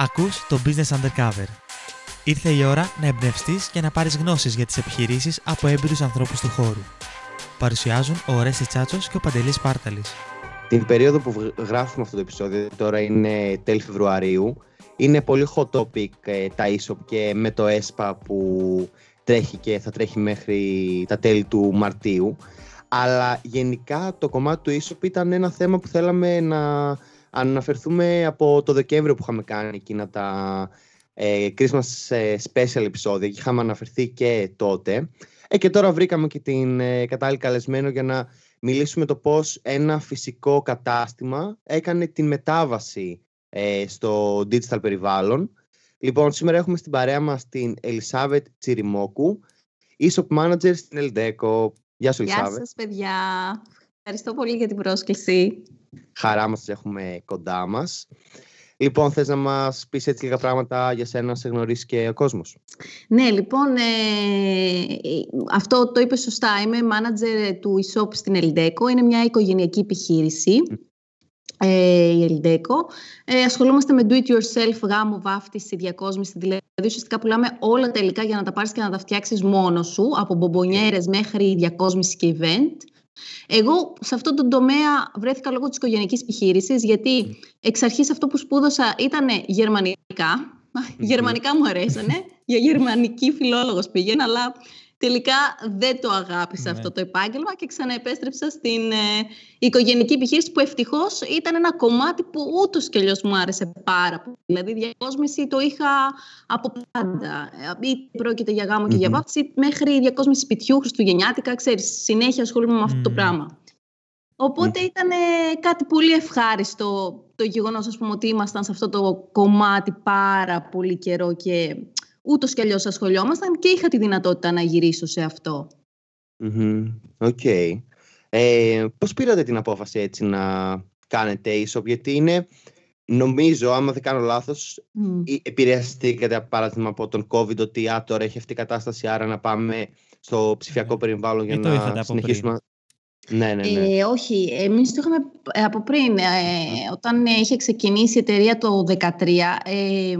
Ακούς το Business Undercover. Ήρθε η ώρα να εμπνευστείς και να πάρεις γνώσεις για τις επιχειρήσεις από έμπειρους ανθρώπους του χώρου. Παρουσιάζουν ο Ορέστης Τσάτσος και ο Παντελής Πάρταλης. Την περίοδο που γράφουμε αυτό το επεισόδιο, τώρα είναι τέλη Φεβρουαρίου, είναι πολύ hot topic ε, τα ESOP και με το ESPA που τρέχει και θα τρέχει μέχρι τα τέλη του Μαρτίου. Αλλά γενικά το κομμάτι του ESOP ήταν ένα θέμα που θέλαμε να αναφερθούμε από το Δεκέμβριο που είχαμε κάνει εκείνα τα ε, Christmas ε, special επεισόδια και είχαμε αναφερθεί και τότε. Ε, και τώρα βρήκαμε και την ε, κατάλληλη καλεσμένο για να μιλήσουμε το πώς ένα φυσικό κατάστημα έκανε την μετάβαση ε, στο digital περιβάλλον. Λοιπόν, σήμερα έχουμε στην παρέα μας την Ελισάβετ Τσιριμόκου, e-shop manager στην Ελντέκο. Γεια σου, Ελισάβετ. Γεια σας, παιδιά. Ευχαριστώ πολύ για την πρόσκληση. Χαρά μας έχουμε κοντά μας. Λοιπόν, θες να μας πεις έτσι λίγα πράγματα για σένα, να σε γνωρίσει και ο κόσμος; Ναι, λοιπόν, ε, αυτό το είπες σωστά. Είμαι manager του e-shop στην Ελντέκο. Είναι μια οικογενειακή επιχείρηση. Ε, η Ελντέκο. Ε, ασχολούμαστε με do-it-yourself, γάμο, βάφτιση, διακόσμηση. Δηλαδή, ουσιαστικά πουλάμε όλα τα υλικά για να τα πάρεις και να τα φτιάξεις μόνος σου, από μπομπονιέρες μέχρι διακόσμηση και event. Εγώ σε αυτό το τομέα βρέθηκα λόγω της οικογενειακής επιχείρησης, γιατί εξ αρχής αυτό που σπούδασα ήταν γερμανικά. Γερμανικά μου αρέσανε. Για γερμανική φιλόλογος πήγαινα, αλλά τελικά δεν το αγάπησα αυτό το επάγγελμα και ξαναεπέστρεψα στην ε, οικογενική επιχείρηση που ευτυχώς ήταν ένα κομμάτι που ούτως και αλλιώς μου άρεσε πάρα πολύ. Δηλαδή διακόσμηση το είχα από πάντα. Είτε πρόκειται για γάμο και για βάφτιση μέχρι διακόσμηση σπιτιού, χριστουγεννιάτικα, ξέρεις, συνέχεια ασχολούμαι με αυτό το πράγμα. Οπότε ήταν κάτι πολύ ευχάριστο το γεγονός ας πούμε, ότι ήμασταν σε αυτό το κομμάτι πάρα πολύ καιρό και ούτως κι αλλιώς ασχολιόμασταν και είχα τη δυνατότητα να γυρίσω σε αυτό. OK. Okay. Ε, πώς πήρατε την απόφαση έτσι να κάνετε e-shop, γιατί είναι, νομίζω, άμα δεν κάνω λάθος, mm. επηρεαστήκατε παράδειγμα από τον COVID, ότι α, τώρα έχει αυτή η κατάσταση, άρα να πάμε στο ψηφιακό ναι. περιβάλλον για να συνεχίσουμε. Ναι, ναι, ναι. Ε, όχι, εμείς το είχαμε από πριν. Ε, όταν είχε ξεκινήσει η εταιρεία το 2013, ε, ε,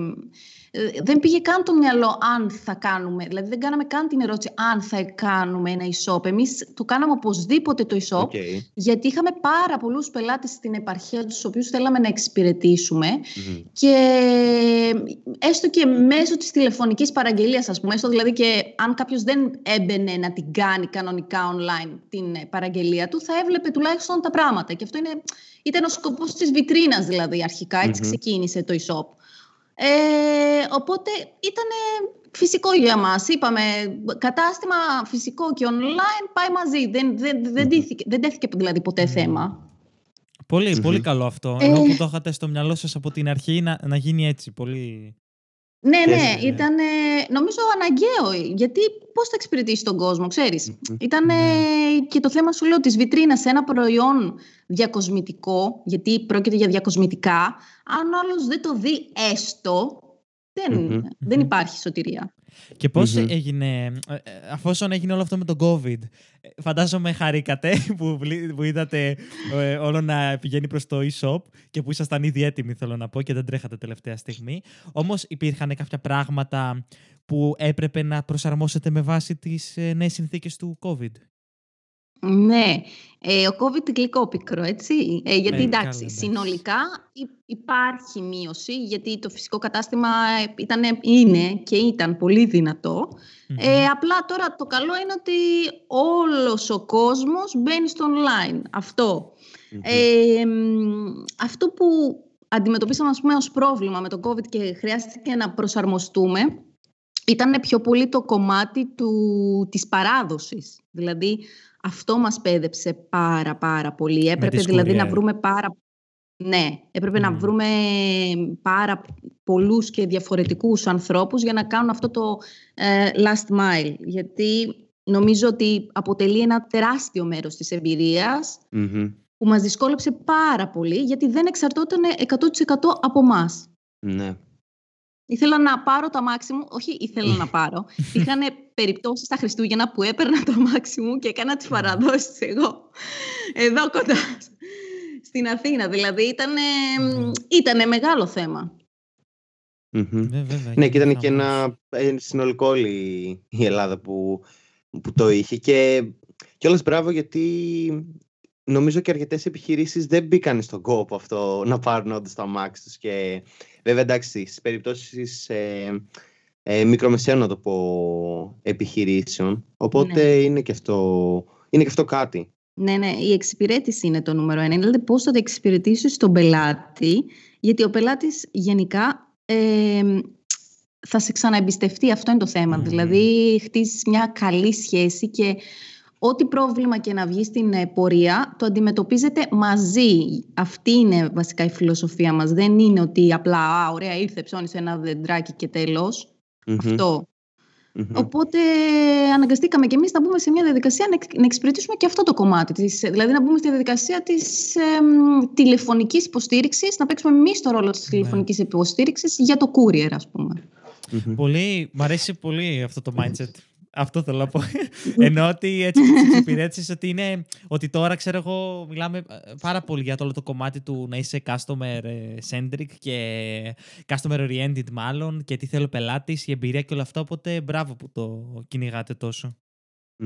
δεν πήγε καν το μυαλό αν θα κάνουμε, δηλαδή δεν κάναμε καν την ερώτηση αν θα κάνουμε ένα e-shop. Εμείς το κάναμε οπωσδήποτε το e-shop, γιατί είχαμε πάρα πολλούς πελάτες στην επαρχία τους οποίους θέλαμε να εξυπηρετησουμε και έστω και μέσω της τηλεφωνικής παραγγελίας, ας πούμε, έστω δηλαδή και αν κάποιος δεν έμπαινε να την κάνει κανονικά online την παραγγελία του, θα έβλεπε τουλάχιστον τα πράγματα. Και αυτό είναι, ήταν ο σκοπός της βιτρίνας δηλαδή αρχικά, ξεκίνησε το e-shop. Ε, οπότε ήταν φυσικό για μας. Είπαμε, κατάστημα φυσικό και online πάει μαζί. Δεν, δεν, δεν, τέθηκε, δεν τέθηκε δηλαδή ποτέ θέμα. Πολύ, πολύ καλό αυτό. Ε... Ενώ που το είχατε στο μυαλό σας από την αρχή να, να γίνει έτσι. Πολύ... Ναι, ναι, ήταν νομίζω αναγκαίο. Γιατί πώς θα εξυπηρετήσει τον κόσμο, ξέρεις; Ήταν ναι. και το θέμα σου λέω της βιτρίνας σε ένα προϊόν διακοσμητικό, γιατί πρόκειται για διακοσμητικά. Αν ο άλλος δεν το δει έστω, δεν, δεν υπάρχει σωτηρία. Και πώς έγινε, ε, αφόσον έγινε όλο αυτό με τον COVID, ε, φαντάζομαι χαρήκατε που, που είδατε ε, όλο να πηγαίνει προς το e-shop και που ήσασταν ήδη έτοιμοι θέλω να πω και δεν τρέχατε τελευταία στιγμή. Όμως υπήρχαν κάποια πράγματα που έπρεπε να προσαρμόσετε με βάση τις νέες συνθήκες του COVID; Ναι, ε, ο COVID γλυκό πικρό, έτσι. Ε, γιατί εντάξει, συνολικά υπάρχει μείωση, γιατί το φυσικό κατάστημα ήταν, είναι και ήταν πολύ Ε, απλά τώρα το καλό είναι ότι όλος ο κόσμος μπαίνει στο online. Αυτό. Ε, αυτό που αντιμετωπίσαμε ας πούμε, ως πρόβλημα με το COVID και χρειάστηκε να προσαρμοστούμε ήταν πιο πολύ το κομμάτι του, της παράδοσης. Δηλαδή, αυτό μας πέδεψε πάρα πάρα πολύ. Έπρεπε δηλαδή να βρούμε πάρα... Ναι, έπρεπε να βρούμε πάρα πολλούς και διαφορετικούς ανθρώπους για να κάνουν αυτό το ε, last mile. Γιατί νομίζω ότι αποτελεί ένα τεράστιο μέρος της εμπειριας που μας δυσκόλεψε πάρα πολύ γιατί δεν εξαρτώταν 100% από μας. Ναι. Ήθελα να πάρω το αμάξι μου, όχι ήθελα να πάρω. Είχαν περιπτώσεις στα Χριστούγεννα που έπαιρνα το αμάξι μου και έκανα τις παραδόσεις εγώ. Εδώ κοντά στην Αθήνα. Δηλαδή ήταν ήτανε μεγάλο θέμα. ναι, και ήταν και ένα ε, συνολικό όλη η Ελλάδα που, που το είχε. Και κιόλας μπράβο γιατί νομίζω και αρκετές επιχειρήσεις δεν μπήκαν στον κόπο αυτό να πάρουν όντως το αμάξι τους. Και βέβαια εντάξει, στις περιπτώσεις ε, ε, μικρομεσαίων, να το πω, επιχειρήσεων. Οπότε ναι. είναι, και αυτό, είναι και αυτό κάτι. Ναι, ναι, η εξυπηρέτηση είναι το νούμερο ένα. Δηλαδή πώς θα τα εξυπηρετήσεις τον πελάτη, γιατί ο πελάτης γενικά ε, θα σε ξαναεμπιστευτεί. Αυτό είναι το θέμα. Δηλαδή χτίζεις μια καλή σχέση και ό,τι πρόβλημα και να βγει στην ε, πορεία, το αντιμετωπίζετε μαζί. Αυτή είναι βασικά η φιλοσοφία μας. Δεν είναι ότι απλά, α, ωραία, ήρθε, ψώνησε ένα δεντράκι και τέλος. Αυτό. Οπότε αναγκαστήκαμε και εμείς να μπούμε σε μια διαδικασία να εξυπηρετήσουμε και αυτό το κομμάτι. Της, δηλαδή να μπούμε στη διαδικασία της ε, τηλεφωνικής υποστήριξης, να παίξουμε εμείς το ρόλο της ναι. τηλεφωνικής υποστήριξης για το courier, ας πούμε. Πολύ, μ' αρέσει πολύ αυτό το mindset. Αυτό θέλω να πω. Ενώ ότι έτσι που εξυπηρέτησε ότι είναι ότι τώρα ξέρω εγώ μιλάμε ε, πάρα πολύ για το όλο το κομμάτι του να είσαι customer ε, centric και customer oriented μάλλον και τι θέλει ο πελάτης, η εμπειρία και όλα αυτά. Οπότε μπράβο που το κυνηγάτε τόσο.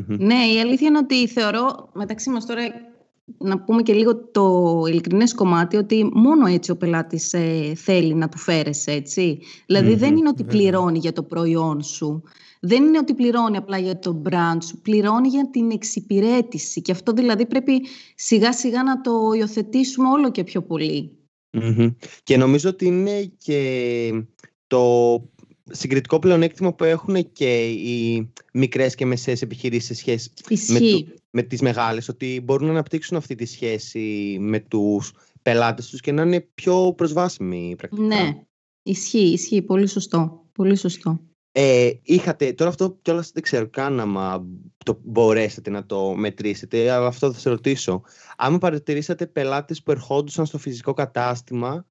Ναι, η αλήθεια είναι ότι θεωρώ μεταξύ μας τώρα να πούμε και λίγο το ειλικρινές κομμάτι ότι μόνο έτσι ο πελάτης ε, θέλει να του φέρεσαι, έτσι. Δηλαδή δεν είναι ότι πληρώνει για το προϊόν σου. Δεν είναι ότι πληρώνει απλά για το brand σου, πληρώνει για την εξυπηρέτηση. Και αυτό δηλαδή πρέπει σιγά σιγά να το υιοθετήσουμε όλο και πιο πολυ Και νομίζω ότι είναι και το συγκριτικό πλεονέκτημα που έχουν και οι μικρές και μεσαίες επιχειρήσεις σε σχέση με, το, με τις μεγάλες, ότι μπορούν να αναπτύξουν αυτή τη σχέση με τους πελάτες τους και να είναι πιο προσβάσιμοι πρακτικά. Ναι, ισχύει, ισχύει. Πολύ σωστό. Πολύ σωστό. Ε, είχατε, τώρα αυτό κιόλας δεν ξέρω καν άμα το μπορέσετε να το μετρήσετε, αλλά αυτό θα σε ρωτήσω. Αν παρατηρήσατε πελάτες που ερχόντουσαν στο φυσικό κατάστημα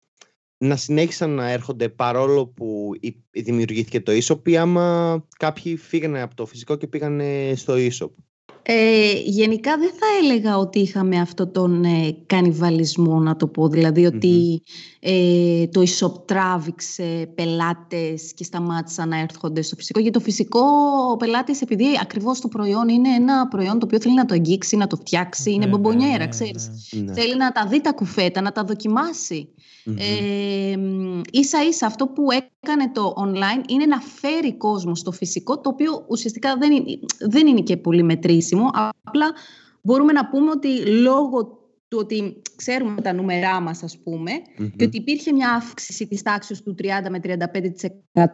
να συνέχισαν να έρχονται παρόλο που δημιουργήθηκε το e-shop ή άμα κάποιοι φύγανε από το φυσικό και πήγανε στο e-shop. Ε, γενικά δεν θα έλεγα ότι είχαμε αυτό τον ε, κανιβαλισμό να το πω, δηλαδή ότι ε, το e-shop τράβηξε πελάτες και σταμάτησαν να έρχονται στο φυσικό. Γιατί το φυσικό ο πελάτης επειδή ακριβώς το προϊόν είναι ένα προϊόν το οποίο θέλει να το αγγίξει, να το φτιάξει, είναι μπομπονιέρα, ξέρεις. Ναι. Θέλει να τα δει τα κουφέτα, να τα δοκιμάσει. Ε, ίσα ίσα αυτό που έκανε το online είναι να φέρει κόσμο στο φυσικό, το οποίο ουσιαστικά δεν είναι, δεν είναι και πολύ μετρήσιμο. Απλά μπορούμε να πούμε ότι λόγω του ότι ξέρουμε τα νούμερά μας ας πουμε και ότι υπήρχε μια αύξηση της τάξης του 30 με 35%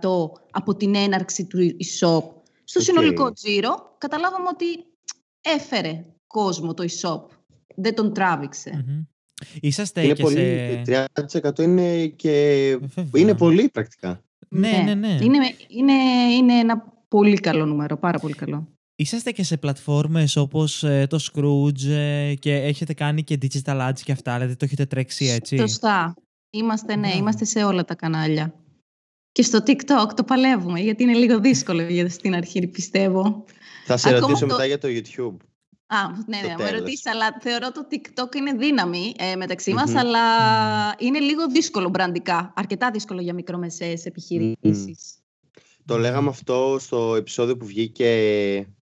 από την έναρξη του e-shop στο συνολικό τζίρο, καταλάβαμε ότι έφερε κόσμο το e-shop, δεν τον τραβηξε Είσαστε είναι και πολύ, σε... 30% είναι και είναι πολύ πρακτικά. Ναι, ναι, ναι. ναι. Είναι, είναι, είναι ένα πολύ καλό νούμερο, πάρα πολύ καλό. Είσαστε και σε πλατφόρμες όπως ε, το Scrooge ε, και έχετε κάνει και digital ads και αυτά, δηλαδή το έχετε τρέξει έτσι; Σωστά. Είμαστε, ναι, είμαστε σε όλα τα κανάλια. Και στο TikTok το παλεύουμε, γιατί είναι λίγο δύσκολο για στην αρχή, πιστεύω. Θα σε ρωτήσω μετά για το YouTube. Α, ναι, ναι, με ρωτήσει, αλλά θεωρώ το TikTok είναι δύναμη ε, μεταξύ μας, αλλά είναι λίγο δύσκολο μπραντικά, αρκετά δύσκολο για μικρομεσαίες επιχειρήσεις. Το λέγαμε αυτό στο επεισόδιο που βγήκε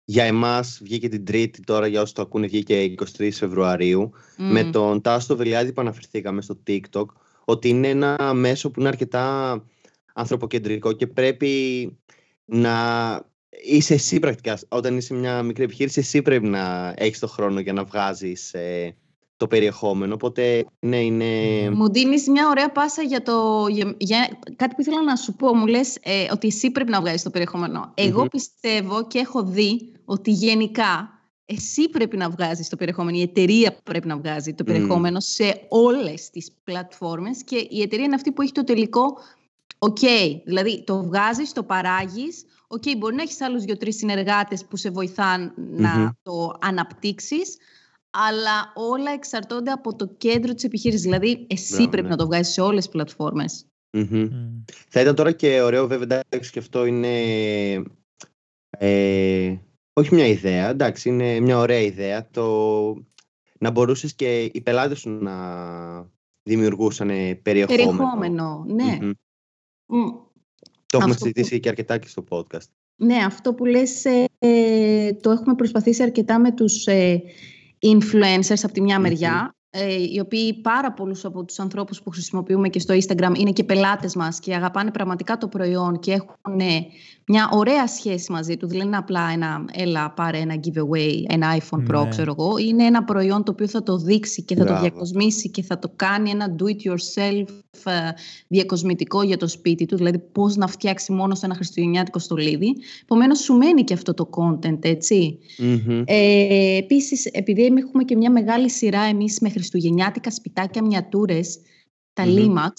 για εμάς, βγήκε την Τρίτη, τώρα για όσους το ακούνε βγήκε 23 Φεβρουαρίου, με τον Τάστο Βελιάδη που αναφερθήκαμε στο TikTok, ότι είναι ένα μέσο που είναι αρκετά ανθρωποκεντρικό και πρέπει να είσαι εσύ πρακτικά. Όταν είσαι μια μικρή επιχείρηση, εσύ πρέπει να έχεις το χρόνο για να βγάζεις ε, το περιεχόμενο. Οπότε, ναι, είναι. Μου δίνεις μια ωραία πάσα για, το, για, κάτι που ήθελα να σου πω. Μου λες ε, ότι εσύ πρέπει να βγάζεις το περιεχόμενο. Εγώ πιστεύω και έχω δει ότι γενικά εσύ πρέπει να βγάζεις το περιεχόμενο, η εταιρεία πρέπει να βγάζει το περιεχόμενο σε όλες τις πλατφόρμες και η εταιρεία είναι αυτή που έχει το τελικό οκ. Δηλαδή το βγάζεις, το παράγεις, OK, okay, μπορεί να έχεις άλλους δύο-τρεις συνεργάτες που σε βοηθάν να το αναπτύξεις, αλλά όλα εξαρτώνται από το κέντρο της επιχείρησης. Δηλαδή, εσύ πρέπει ναι. να το βγάζεις σε όλες τις πλατφόρμες Θα ήταν τώρα και ωραίο, βέβαια, εντάξει, και αυτό είναι. Ε, όχι μια ιδέα, εντάξει, είναι μια ωραία ιδέα. Το να μπορούσες και οι πελάτες σου να δημιουργούσαν περιεχόμενο. Περιεχόμενο, ναι. Το έχουμε Αυτό που- συζητήσει και αρκετά και στο podcast. Ναι, αυτό που λες ε, το έχουμε προσπαθήσει αρκετά με τους ε, influencers από τη μια Μμμ. μεριά, ε, οι οποίοι πάρα πολλούς από τους ανθρώπους που χρησιμοποιούμε και στο Instagram είναι και πελάτες μας και αγαπάνε πραγματικά το προϊόν και έχουν ε, μια ωραία σχέση μαζί του. Δηλαδή είναι απλά ένα, έλα πάρε ένα giveaway, ένα iPhone Pro, Ναι. ξέρω εγώ. Είναι ένα προϊόν το οποίο θα το δείξει και θα το Μπράβο. διακοσμήσει και θα το κάνει ένα do-it-yourself ε, διακοσμητικό για το σπίτι του, δηλαδή πώς να φτιάξει μόνο σε ένα χριστουγεννιάτικο στολίδι. Επομένως, σου μένει και αυτό το content, έτσι. Μμμ. Ε, επίσης, επειδή έχουμε και μια μεγάλη σειρά εμείς με χριστουγεννιάτικα σπιτάκια μιατούρες, τα Μμμ. Limax,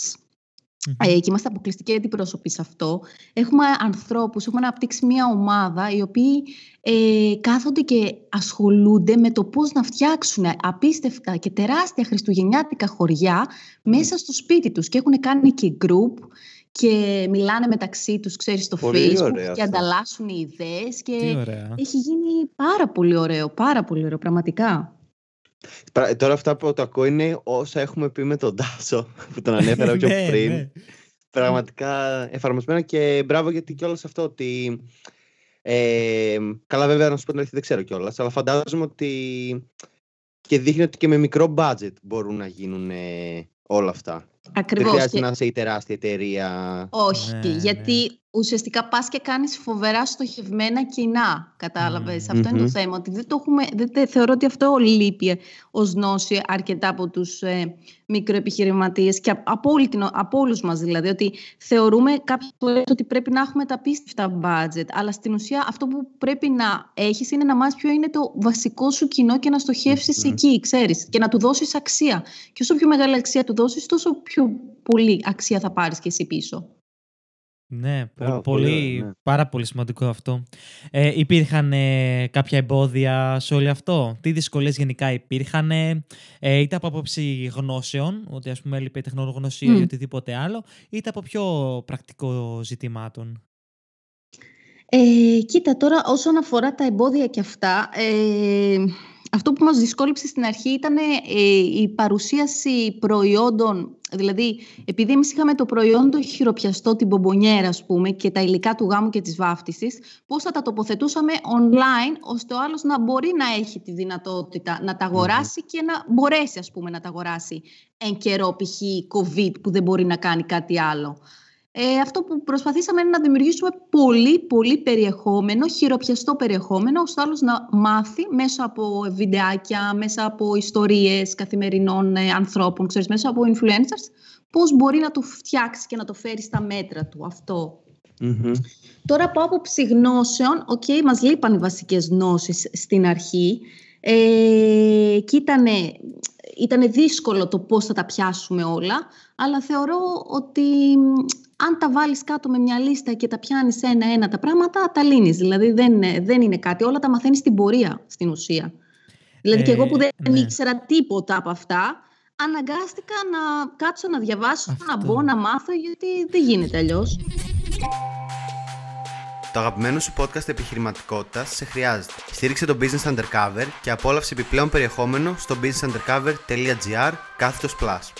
ε, και είμαστε αποκλειστικοί αντιπρόσωποι σε αυτό. Έχουμε ανθρώπους, έχουμε αναπτύξει μια ομάδα οι οποίοι ε, κάθονται και ασχολούνται με το πώς να φτιάξουν απίστευτα και τεράστια χριστουγεννιάτικα χωριά μέσα στο σπίτι τους και έχουν κάνει και group και μιλάνε μεταξύ τους, ξέρεις, στο Πολύ facebook ωραίο και αυτό. ανταλλάσσουν ιδέες και Τι ωραία. έχει γίνει πάρα πολύ ωραίο, πάρα πολύ ωραίο, πραγματικά. Πρα- Τώρα αυτά που το ακούω είναι όσα έχουμε πει με τον Τάσο που τον ανέφερα πιο Ναι, πριν. ναι. Πραγματικά εφαρμοσμένα και μπράβο γιατί κιόλας αυτό ότι. Ε, καλά, βέβαια, να σου πω την αλήθεια, δεν ξέρω κιόλας, αλλά φαντάζομαι ότι και δείχνει ότι και με μικρό budget μπορούν να γίνουν ε, όλα αυτά. Δεν Ακριβώς. χρειάζεται Και- να είσαι η τεράστια εταιρεία. Όχι, Ναι, γιατί ουσιαστικά πας και κάνεις φοβερά στοχευμένα κοινά, κατάλαβες. Μμμ. Αυτό είναι το Μμμ. θέμα, ότι δεν το έχουμε, δεν, τε- θεωρώ ότι αυτό λείπει ως γνώση αρκετά από τους ε, μικροεπιχειρηματίες και από, από, όλη την, από όλους μας δηλαδή, ότι θεωρούμε κάποιες φορές ότι πρέπει να έχουμε τα πίστευτα budget, αλλά στην ουσία αυτό που πρέπει να έχεις είναι να μάθεις ποιο είναι το βασικό σου κοινό και να στοχεύσεις Μμμ. εκεί, ξέρεις, και να του δώσεις αξία. Και όσο πιο μεγάλη αξία του δώσεις, τόσο πιο πολύ αξία θα πάρεις και εσύ πίσω. Ναι, πο- Μπράβο, πολύ, πολύ ωραία, ναι. πάρα πολύ σημαντικό αυτό. Ε, υπήρχαν ε, κάποια εμπόδια σε όλο αυτό; Τι δυσκολίες γενικά υπήρχαν, ε, είτε από άποψη γνώσεων, ότι ας πούμε έλειπε η τεχνογνωσία ή Μμ. οτιδήποτε άλλο, είτε από πιο πρακτικό ζητημάτων; Ε, κοίτα, τώρα όσον αφορά τα εμπόδια και αυτά, ε, αυτό που μας δυσκόλυψε στην αρχή ήταν ε, η παρουσίαση προϊόντων, δηλαδή επειδή εμείς είχαμε το προϊόν το χειροπιαστό, την μπομπονιέρα ας πούμε και τα υλικά του γάμου και της βάφτισης, πώς θα τα τοποθετούσαμε online ώστε ο άλλος να μπορεί να έχει τη δυνατότητα να τα αγοράσει και να μπορέσει ας πούμε να τα αγοράσει εν καιρό π.χ. COVID που δεν μπορεί να κάνει κάτι άλλο. Ε, αυτό που προσπαθήσαμε είναι να δημιουργήσουμε πολύ, πολύ περιεχόμενο, χειροπιαστό περιεχόμενο, ώστε άλλος να μάθει μέσα από βιντεάκια, μέσα από ιστορίες καθημερινών ε, ανθρώπων, ξέρεις, μέσα από influencers, πώς μπορεί να το φτιάξει και να το φέρει στα μέτρα του αυτό. Μμμ. Τώρα από άποψη γνώσεων, οκ, μας λείπαν οι βασικές γνώσεις στην αρχή ε, και ήτανε, ήτανε δύσκολο το πώς θα τα πιάσουμε όλα, αλλά θεωρώ ότι μ, αν τα βάλεις κάτω με μια λίστα και τα πιάνεις ένα-ένα τα πράγματα, τα λύνεις. Δηλαδή δεν, δεν είναι κάτι, όλα τα μαθαίνεις στην πορεία στην ουσία. Δηλαδή και εγώ που Ε, δεν ναι. ήξερα τίποτα από αυτά, αναγκάστηκα να κάτσω να διαβάσω, να Αυτό. μπω, να μάθω, γιατί δεν γίνεται αλλιώς. Το αγαπημένο σου podcast επιχειρηματικότητας σε χρειάζεται. Στήριξε το Business Undercover και απόλαυσε επιπλέον περιεχόμενο στο businessundercover.gr κάθετος plus.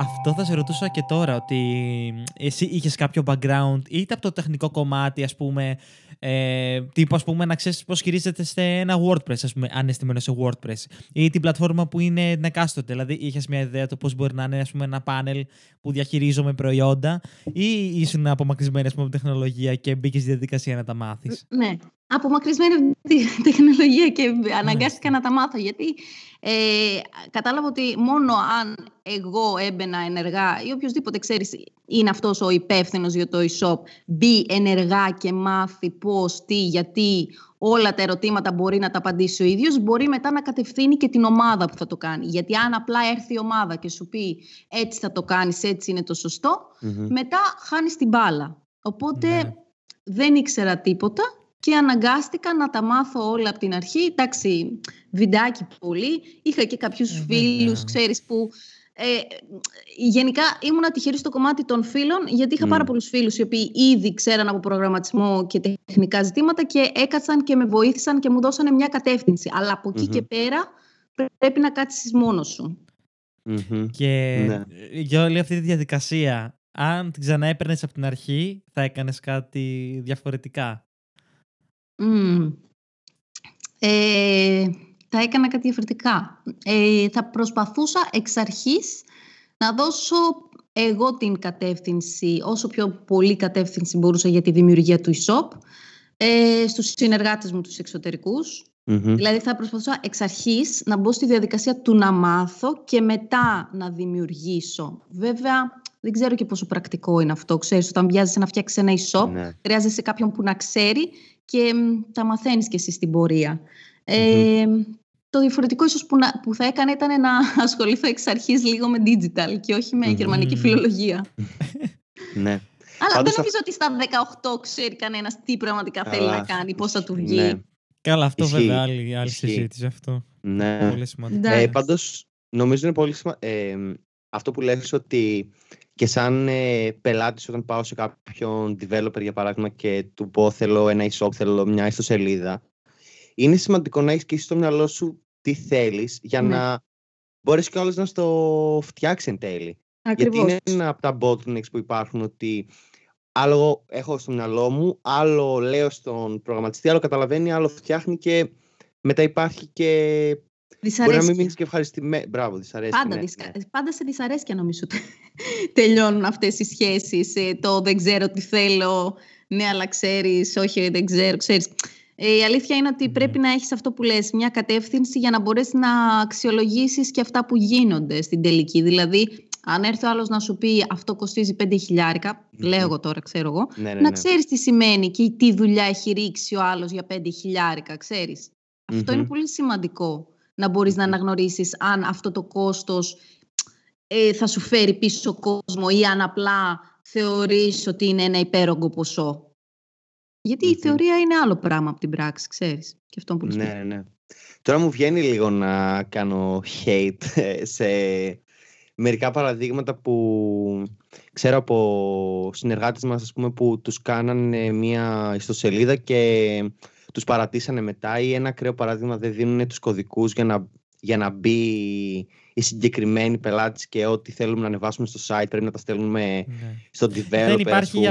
Αυτό θα σε ρωτούσα και τώρα, ότι εσύ είχες κάποιο background είτε από το τεχνικό κομμάτι, ας πούμε, ε, τύπου ας πούμε να ξέρεις πώς χειρίζεται σε ένα WordPress, ας πούμε, αν αισθημένο σε WordPress, ή την πλατφόρμα που είναι εκάστοτε, δηλαδή είχες μια ιδέα το πώς μπορεί να είναι ας πούμε, ένα πάνελ που διαχειρίζομαι προϊόντα ή ήσουν απομακρυσμένη ας πούμε, από τεχνολογία και μπήκες στη διαδικασία να τα μάθεις; Ναι, απομακρυσμένη από τη τεχνολογία και αναγκάστηκα να τα μάθω γιατί ε, κατάλαβα ότι μόνο αν εγώ έμπαινα ενεργά ή οποιοδήποτε ξέρεις είναι αυτός ο υπεύθυνος για το e-shop μπει ενεργά και μάθει πώς, τι, γιατί όλα τα ερωτήματα μπορεί να τα απαντήσει ο ίδιος μπορεί μετά να κατευθύνει και την ομάδα που θα το κάνει. Γιατί αν απλά έρθει η ομάδα και σου πει έτσι θα το κάνεις, έτσι είναι το σωστό μετά χάνεις την μπάλα. Οπότε Ναι. δεν ήξερα τίποτα και αναγκάστηκα να τα μάθω όλα από την αρχή. Εντάξει, βιντεάκι πολύ. Είχα και κάποιους Ε, φίλους, βέβαια. ξέρεις, που... Ε, γενικά ήμουν τυχερή στο κομμάτι των φίλων, γιατί είχα Μμ. πάρα πολλούς φίλους οι οποίοι ήδη ξέραν από προγραμματισμό και τεχνικά ζητήματα και έκατσαν και με βοήθησαν και μου δώσανε μια κατεύθυνση. Αλλά από εκεί Μμμ. και πέρα πρέπει να κάτσεις μόνος σου. Μμμ. Και Ναι. για όλη αυτή τη διαδικασία, αν την ξανά έπαιρνες από την αρχή, θα έκανες κάτι διαφορετικά; Mm. Ε, θα έκανα κάτι διαφορετικά. Ε, θα προσπαθούσα εξ αρχής να δώσω εγώ την κατεύθυνση, όσο πιο πολύ κατεύθυνση μπορούσα για τη δημιουργία του e-shop, ε, στους συνεργάτες μου τους εξωτερικούς. Δηλαδή θα προσπαθούσα εξ αρχής να μπω στη διαδικασία του να μάθω και μετά να δημιουργήσω. Βέβαια, δεν ξέρω και πόσο πρακτικό είναι αυτό. Ξέρεις, όταν βιάζεσαι να φτιάξεις ένα e-shop, ναι. χρειάζεσαι κάποιον που να ξέρει και τα μαθαίνεις και εσύ στην πορεία. Ε, το διαφορετικό ίσως που, να, που θα έκανε ήταν να ασχοληθώ εξ αρχής λίγο με digital και όχι με γερμανική φιλολογία. ναι. Αλλά δεν νομίζω ότι στα 18 ξέρει κανένας τι πραγματικά θέλει να κάνει, πώς θα του βγει. Ναι. Καλά, αυτό βέβαια άλλη, άλλη συζήτηση αυτό. Ναι. Πολύ σημαντικό. Ε, πάντως, νομίζω είναι πολύ σημαντικό. Ε, αυτό που λες ότι και σαν ε, πελάτης όταν πάω σε κάποιον developer για παράδειγμα και του πω θέλω ένα e-shop, θέλω μια ιστοσελίδα είναι σημαντικό να έχεις και στο μυαλό σου τι θέλεις για ναι. να μπορέσεις κιόλας να στο φτιάξεις εν τέλει. Ακριβώς. Γιατί είναι ένα από τα bottlenecks που υπάρχουν ότι άλλο έχω στο μυαλό μου, άλλο λέω στον προγραμματιστή, άλλο καταλαβαίνει, άλλο φτιάχνει και μετά υπάρχει και Μπορεί να μην μείνεις και ευχαριστημένο. Μπράβο, δυσαρέσκεια. Πάντα, ναι, ναι. πάντα σε δυσαρέσκεια νομίζω τελειώνουν αυτές οι σχέσεις. Ε, το δεν ξέρω τι θέλω. Ναι, αλλά ξέρεις. Όχι, δεν ξέρω. Ξέρεις. Ε, η αλήθεια είναι ότι πρέπει να έχεις αυτό που λες, μια κατεύθυνση για να μπορέσεις να αξιολογήσεις και αυτά που γίνονται στην τελική. Δηλαδή, αν έρθει ο άλλος να σου πει αυτό κοστίζει 5 χιλιάρικα, λέω εγώ τώρα, ξέρω εγώ, ναι, ναι, να ναι. ξέρεις τι σημαίνει και τι δουλειά έχει ρίξει ο άλλος για 5 χιλιάρικα, ξέρεις. Αυτό είναι πολύ σημαντικό, να μπορείς να αναγνωρίσεις αν αυτό το κόστος ε, θα σου φέρει πίσω κόσμο ή αν απλά θεωρείς ότι είναι ένα υπέρογκο ποσό. Γιατί η θεωρία είναι άλλο πράγμα από την πράξη, ξέρεις. Και αυτό που ναι, ναι. Τώρα μου βγαίνει λίγο να κάνω hate ε, σε μερικά παραδείγματα που ξέρω από συνεργάτες μας ας πούμε, που τους κάνανε μία ιστοσελίδα και τους παρατήσανε μετά ή ένα ακραίο παράδειγμα δεν δίνουν τους κωδικούς για να, για να μπει οι συγκεκριμένοι πελάτε και ό,τι θέλουμε να ανεβάσουμε στο site πρέπει να τα στέλνουμε ναι. στο developer. Δεν υπάρχει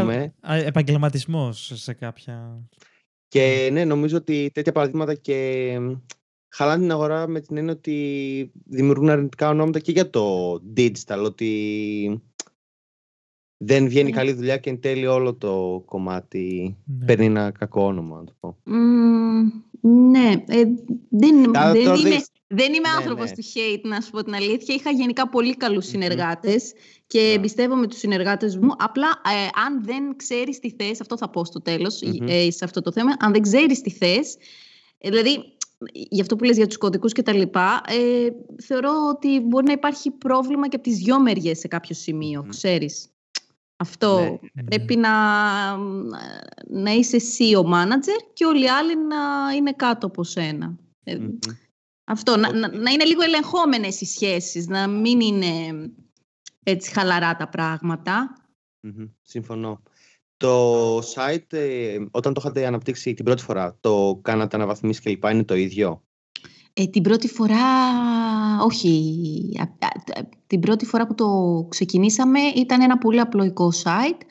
επαγγελματισμός σε κάποια. Και ναι, νομίζω ότι τέτοια παραδείγματα και χαλάνε την αγορά με την έννοια ότι δημιουργούν αρνητικά ονόματα και για το digital, ότι δεν βγαίνει ναι. καλή δουλειά και εν τέλει όλο το κομμάτι ναι. παίρνει ένα κακό όνομα, να το πω. ναι, ε, δεν, δεν, είμαι, δεν είμαι ναι, άνθρωπος ναι. του hate, να σου πω την αλήθεια. Είχα γενικά πολύ καλούς συνεργάτες και yeah. εμπιστεύομαι τους συνεργάτες μου. Απλά, ε, αν δεν ξέρεις τι θες, αυτό θα πω στο τέλος, ε, σε αυτό το θέμα. Αν δεν ξέρεις τι θες, ε, δηλαδή γι' αυτό που λες για τους κωδικούς και τα λοιπά, ε, θεωρώ ότι μπορεί να υπάρχει πρόβλημα και από τις δυο μεριές σε κάποιο σημείο, mm. ξέρεις. Αυτό. Ναι, ναι, Πρέπει να, να είσαι εσύ ο μάνατζερ και όλοι οι άλλοι να είναι κάτω από σένα. Αυτό, να, να, είναι λίγο ελεγχόμενες οι σχέσεις, να μην είναι έτσι χαλαρά τα πραγματα Συμφωνώ. Το site, ε, όταν το είχατε αναπτύξει την πρώτη φορά, το κάνατε αναβαθμίσεις και λοιπά, είναι το ίδιο; Ε, την πρώτη φορά, όχι. Την πρώτη φορά που το ξεκινήσαμε ήταν ένα πολύ απλοϊκό site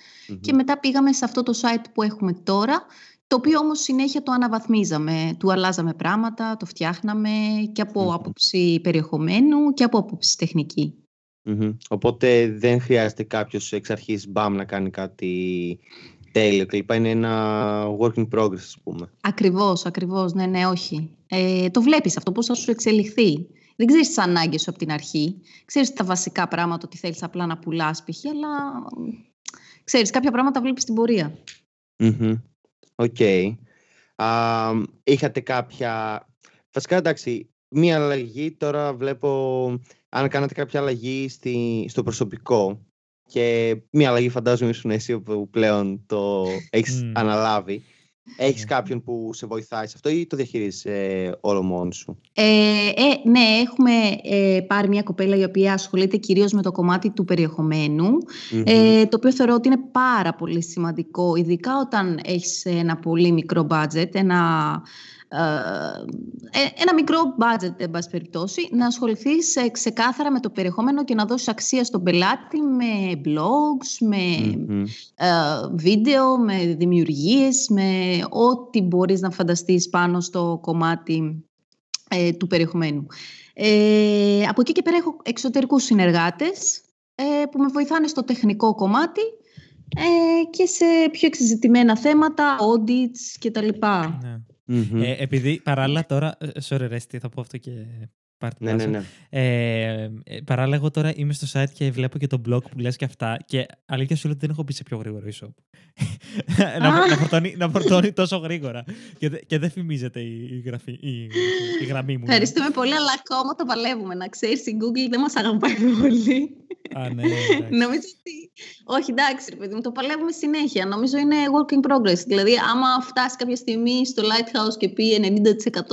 και μετά πήγαμε σε αυτό το site που έχουμε τώρα το οποίο όμως συνέχεια το αναβαθμίζαμε, του αλλάζαμε πράγματα, το φτιάχναμε και από άποψη περιεχομένου και από άποψη Οπότε δεν χρειάζεται κάποιος εξ αρχής μπαμ να κάνει κάτι τέλειο κλπ. Είναι ένα work in progress, ας πούμε. Ακριβώς, ακριβώς. Ναι, ναι, όχι. Ε, το βλέπεις αυτό, πώς θα σου εξελιχθεί. Δεν ξέρεις τις ανάγκες σου από την αρχή. Ξέρεις τα βασικά πράγματα, ότι θέλεις απλά να πουλάς π.χ. Αλλά ξέρεις, κάποια πράγματα βλέπεις στην πορεία. Οκ. είχατε κάποια... Βασικά, εντάξει, μία αλλαγή τώρα βλέπω αν κάνατε κάποια αλλαγή στη, στο προσωπικό και μία αλλαγή φαντάζομαι ήσουν εσύ που πλέον το έχεις αναλάβει. Έχεις ναι. κάποιον που σε βοηθάει σε αυτό ή το διαχειρίζεσαι όλο μόνος σου; Ε, ε, ναι, έχουμε ε, πάρει μια κοπέλα η οποία ασχολείται κυρίως με το κομμάτι του περιεχομένου ε, το οποίο θεωρώ ότι είναι πάρα πολύ σημαντικό, ειδικά όταν έχεις ένα πολύ μικρό budget, ένα ε, ένα μικρό budget, εν πάση περιπτώσει, να ασχοληθείς ξεκάθαρα με το περιεχόμενο και να δώσεις αξία στον πελάτη με blogs, με ε, βίντεο, με δημιουργίες, με ό,τι μπορείς να φανταστείς πάνω στο κομμάτι ε, του περιεχομένου. Ε, από εκεί και πέρα έχω εξωτερικούς συνεργάτες ε, που με βοηθάνε στο τεχνικό κομμάτι ε, και σε πιο εξεζητημένα θέματα, audits κτλ. Ναι. Mm-hmm. Ε, επειδή παράλληλα τώρα. Ε, sorry, Ρέστη, θα πω αυτό και πάρτε ναι, ναι, ναι. Ε, παράλληλα, εγώ τώρα είμαι στο site και βλέπω και το blog που λες και αυτά. Και αλήθεια σου λέω ότι δεν έχω πει σε πιο γρήγορο e-shop. να, να, φορτώνει, να φορτώνει τόσο γρήγορα. Και, και δεν φημίζεται η, η, γραφή, η, η γραμμή μου. Ευχαριστούμε πολύ, αλλά ακόμα το παλεύουμε. Να ξέρεις, η Google δεν μας αγαπάει πολύ. Α, ναι, Νομίζω ότι. Όχι, εντάξει, ρε παιδί μου, το παλεύουμε συνέχεια. Νομίζω είναι work in progress. Δηλαδή, άμα φτάσει κάποια στιγμή στο Lighthouse και πει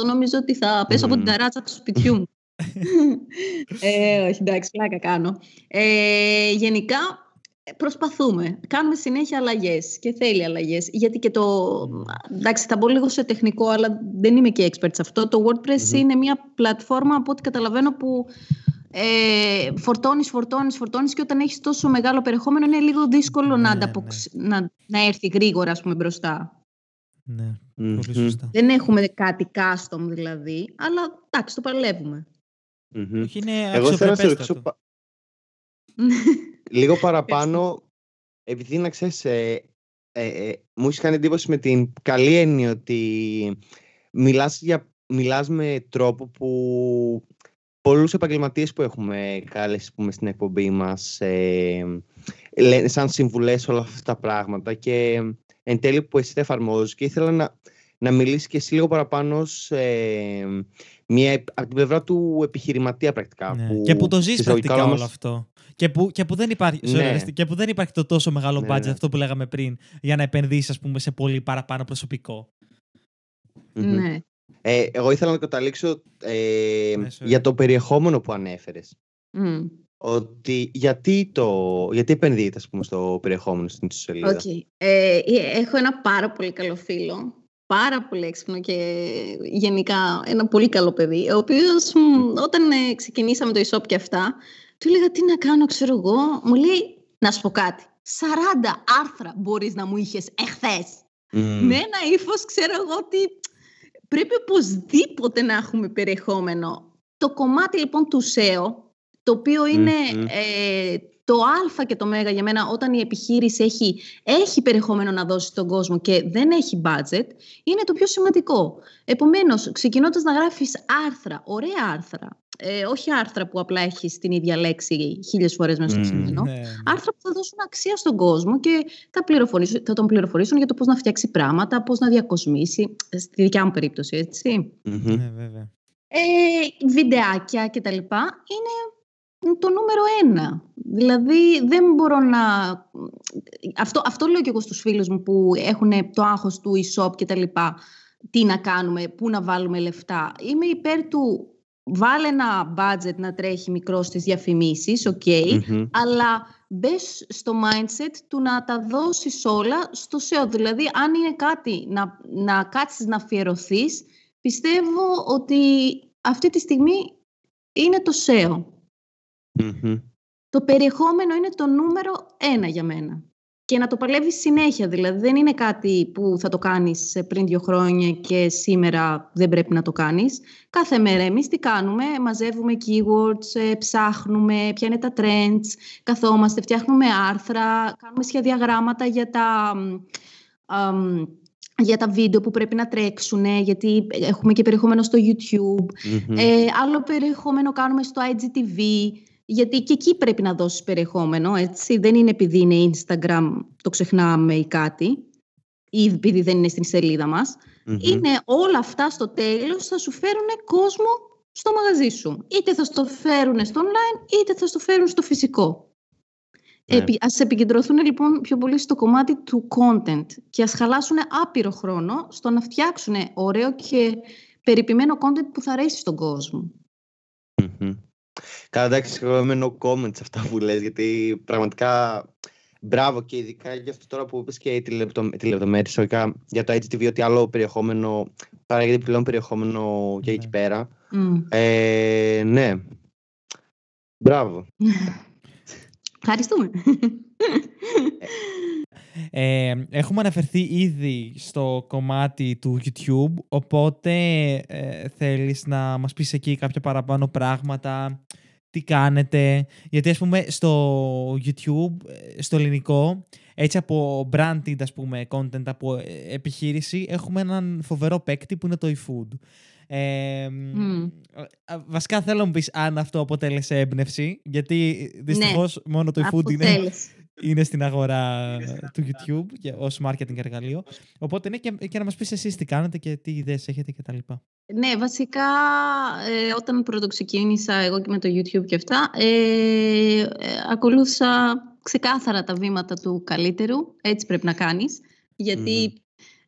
90%, νομίζω ότι θα πέσω από την ταράτσα του σπιτιού μου. ε, όχι, εντάξει, πλάκα κάνω. Ε, γενικά, προσπαθούμε. Κάνουμε συνέχεια αλλαγές και θέλει αλλαγές. Γιατί και το. Εντάξει, θα μπω λίγο σε τεχνικό, αλλά δεν είμαι και expert σε αυτό. Το WordPress είναι μια πλατφόρμα, από ό,τι καταλαβαίνω, που ε, φορτώνεις, φορτώνεις, φορτώνεις και όταν έχεις τόσο μεγάλο περιεχόμενο είναι λίγο δύσκολο να, ναι, ναι. να, να έρθει γρήγορα ας πούμε, μπροστά. Ναι, πολύ σωστά. Δεν έχουμε κάτι custom δηλαδή, αλλά εντάξει, το παλεύουμε. είναι Εγώ θέλω να σε ρωτήσω λίγο παραπάνω, επειδή να ξέρεις, ε, ε, ε, μου έχει κάνει εντύπωση με την καλή έννοια ότι μιλάς, για, μιλάς με τρόπο που πολλούς επαγγελματίες που έχουμε κάλεσει πούμε, στην εκπομπή μας, ε, σαν συμβουλές όλα αυτά τα πράγματα και εν τέλει που εσύ τα εφαρμόζεις και ήθελα να, να μιλήσεις και εσύ λίγο παραπάνω σε, μια, από την πλευρά του επιχειρηματία πρακτικά. Ναι. Που, και που το ζεις πρακτικά όλο αυτό. Και που, και, που δεν υπάρχει, ναι. και που δεν υπάρχει το τόσο μεγάλο ναι, budget, ναι. αυτό που λέγαμε πριν, για να επενδύσεις σε πολύ παραπάνω Ναι. Ε, εγώ ήθελα να καταλήξω ε, ναι, για το περιεχόμενο που ανέφερες. Ότι γιατί, το, γιατί επενδύεται ας πούμε, στο περιεχόμενο στην ιστοσελίδα; Okay. Ε, έχω ένα πάρα πολύ καλό φίλο, πάρα πολύ έξυπνο και γενικά ένα πολύ καλό παιδί, ο οποίος όταν ε, ξεκινήσαμε το e-shop και αυτά, του έλεγα τι να κάνω, ξέρω εγώ, μου λέει να σου πω κάτι. 40 άρθρα μπορείς να μου είχες εχθές. Με ένα ύφος ξέρω εγώ ότι πρέπει οπωσδήποτε να έχουμε περιεχόμενο. Το κομμάτι λοιπόν του SEO, το οποίο ε, το α και το μέγα για μένα όταν η επιχείρηση έχει, έχει περιεχόμενο να δώσει στον κόσμο και δεν έχει budget, είναι το πιο σημαντικό. Επομένως, ξεκινώντας να γράφεις άρθρα, ωραία άρθρα, ε, όχι άρθρα που απλά έχει την ίδια λέξη χίλιες φορές μέσα στο κείμενο. Ναι, ναι. Άρθρα που θα δώσουν αξία στον κόσμο και θα, θα τον πληροφορήσουν για το πώς να φτιάξει πράγματα, πώς να διακοσμήσει. Στη δικιά μου περίπτωση, έτσι. Ναι, βέβαια. Ε, βιντεάκια κτλ. είναι το νούμερο ένα. Δηλαδή δεν μπορώ να... Αυτό, αυτό λέω και εγώ στους φίλους μου που έχουν το άγχος του e-shop και τα λοιπά. Τι να κάνουμε, πού να βάλουμε λεφτά. Είμαι υπέρ του βάλε ένα budget να τρέχει μικρό στις διαφημίσεις, οκ, αλλά μπες στο mindset του να τα δώσεις όλα στο SEO. Δηλαδή, αν είναι κάτι να, να κάτσεις να αφιερωθείς, πιστεύω ότι αυτή τη στιγμή είναι το SEO. Το περιεχόμενο είναι το νούμερο ένα για μένα και να το παλεύεις συνέχεια. Δηλαδή δεν είναι κάτι που θα το κάνεις πριν δύο χρόνια και σήμερα δεν πρέπει να το κάνεις. Κάθε μέρα εμείς τι κάνουμε, μαζεύουμε keywords, ε, ψάχνουμε ποια είναι τα trends, καθόμαστε, φτιάχνουμε άρθρα, κάνουμε σχεδιαγράμματα για τα... για τα βίντεο που πρέπει να τρέξουν, γιατί έχουμε και περιεχόμενο στο YouTube. Ε, άλλο περιεχόμενο κάνουμε στο IGTV. Γιατί και εκεί πρέπει να δώσεις περιεχόμενο, έτσι. Δεν είναι επειδή είναι Instagram, το ξεχνάμε ή κάτι, ή επειδή δεν είναι στην σελίδα μας. Είναι όλα αυτά στο τέλος θα σου φέρουν κόσμο στο μαγαζί σου. Είτε θα στο φέρουν στο online, είτε θα στο φέρουν στο φυσικό. Ναι. Επι, ας επικεντρωθούν λοιπόν πιο πολύ στο κομμάτι του content και ας χαλάσουν άπειρο χρόνο στο να φτιάξουν ωραίο και περιποιημένο content που θα αρέσει στον κόσμο. Καλά, εντάξει, εγώ είμαι no comments αυτά που λες, γιατί πραγματικά Μπράβο και ειδικά για αυτό τώρα που είπες και τη, λεπτο, τη λεπτομέρεια για το IGTV ότι άλλο περιεχόμενο, παράγεται πλέον περιεχόμενο και εκεί πέρα. Ε, ναι. Μπράβο. Ευχαριστούμε. Ε, έχουμε αναφερθεί ήδη στο κομμάτι του YouTube, οπότε ε, θέλεις να μας πεις εκεί κάποια παραπάνω πράγματα, τι κάνετε. Γιατί ας πούμε στο YouTube, ε, στο ελληνικό, έτσι από branded ας πούμε content, από ε, επιχείρηση, έχουμε έναν φοβερό παίκτη που είναι το eFood. Ε, Βασικά θέλω να μου πεις αν αυτό αποτέλεσε έμπνευση, γιατί δυστυχώς ναι, μόνο το eFood είναι είναι στην αγορά του YouTube ως marketing εργαλείο. Οπότε ναι, και, και να μας πεις εσείς τι κάνετε και τι ιδέες έχετε και τα λοιπά. Ναι, βασικά ε, όταν πρώτο ξεκίνησα εγώ και με το YouTube και αυτά, ε, ε, ακολούθησα ξεκάθαρα τα βήματα του καλύτερου. Έτσι πρέπει να κάνεις. Γιατί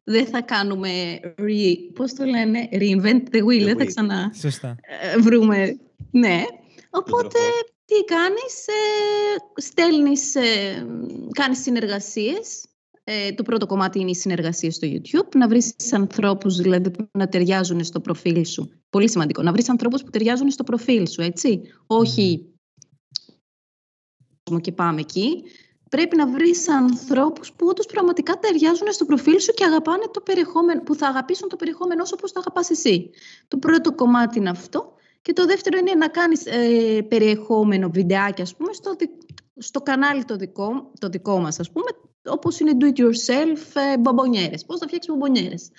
δεν θα κάνουμε, re, πώς το λένε, reinvent the wheel, δεν θα ξανά Σωστά. Ε, βρούμε. Ναι, οπότε τι κάνεις, ε, στέλνεις, ε, κάνεις συνεργασίες. Ε, το πρώτο κομμάτι είναι οι συνεργασίες στο YouTube. Να βρεις ανθρώπους δηλαδή, που να ταιριάζουν στο προφίλ σου. Πολύ σημαντικό. Να βρεις ανθρώπους που ταιριάζουν στο προφίλ σου, έτσι. Όχι και πάμε εκεί. Πρέπει να βρεις ανθρώπους που όντως πραγματικά ταιριάζουν στο προφίλ σου και αγαπάνε το περιεχόμενο, που θα αγαπήσουν το περιεχόμενό σου όπως το αγαπάς εσύ. Το πρώτο κομμάτι είναι αυτό. Και το δεύτερο είναι να κάνεις ε, περιεχόμενο, βιντεάκι, ας πούμε, στο, στο κανάλι το δικό, το δικό μας, ας πούμε, όπως είναι do it yourself, ε, μπομπονιέρες. Πώς θα φτιάξεις μπομπονιέρες.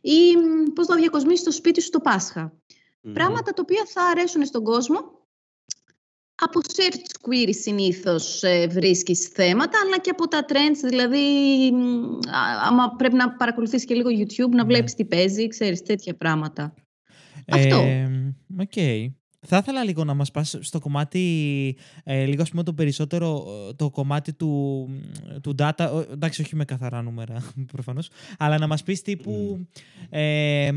Ή πώς θα διακοσμήσεις το σπίτι σου το Πάσχα. Πράγματα τα οποία θα αρέσουν στον κόσμο. Από search query συνήθως ε, βρίσκεις θέματα, αλλά και από τα trends, δηλαδή άμα πρέπει να παρακολουθείς και λίγο YouTube, να ναι. βλέπεις τι παίζει, ξέρεις, τέτοια πράγματα. Αυτό. OK. okay. Θα ήθελα λίγο να μας πας στο κομμάτι, ε, λίγο ας πούμε το περισσότερο, το κομμάτι του, του data, εντάξει όχι με καθαρά νούμερα προφανώς, αλλά να μας πεις τύπου, ε,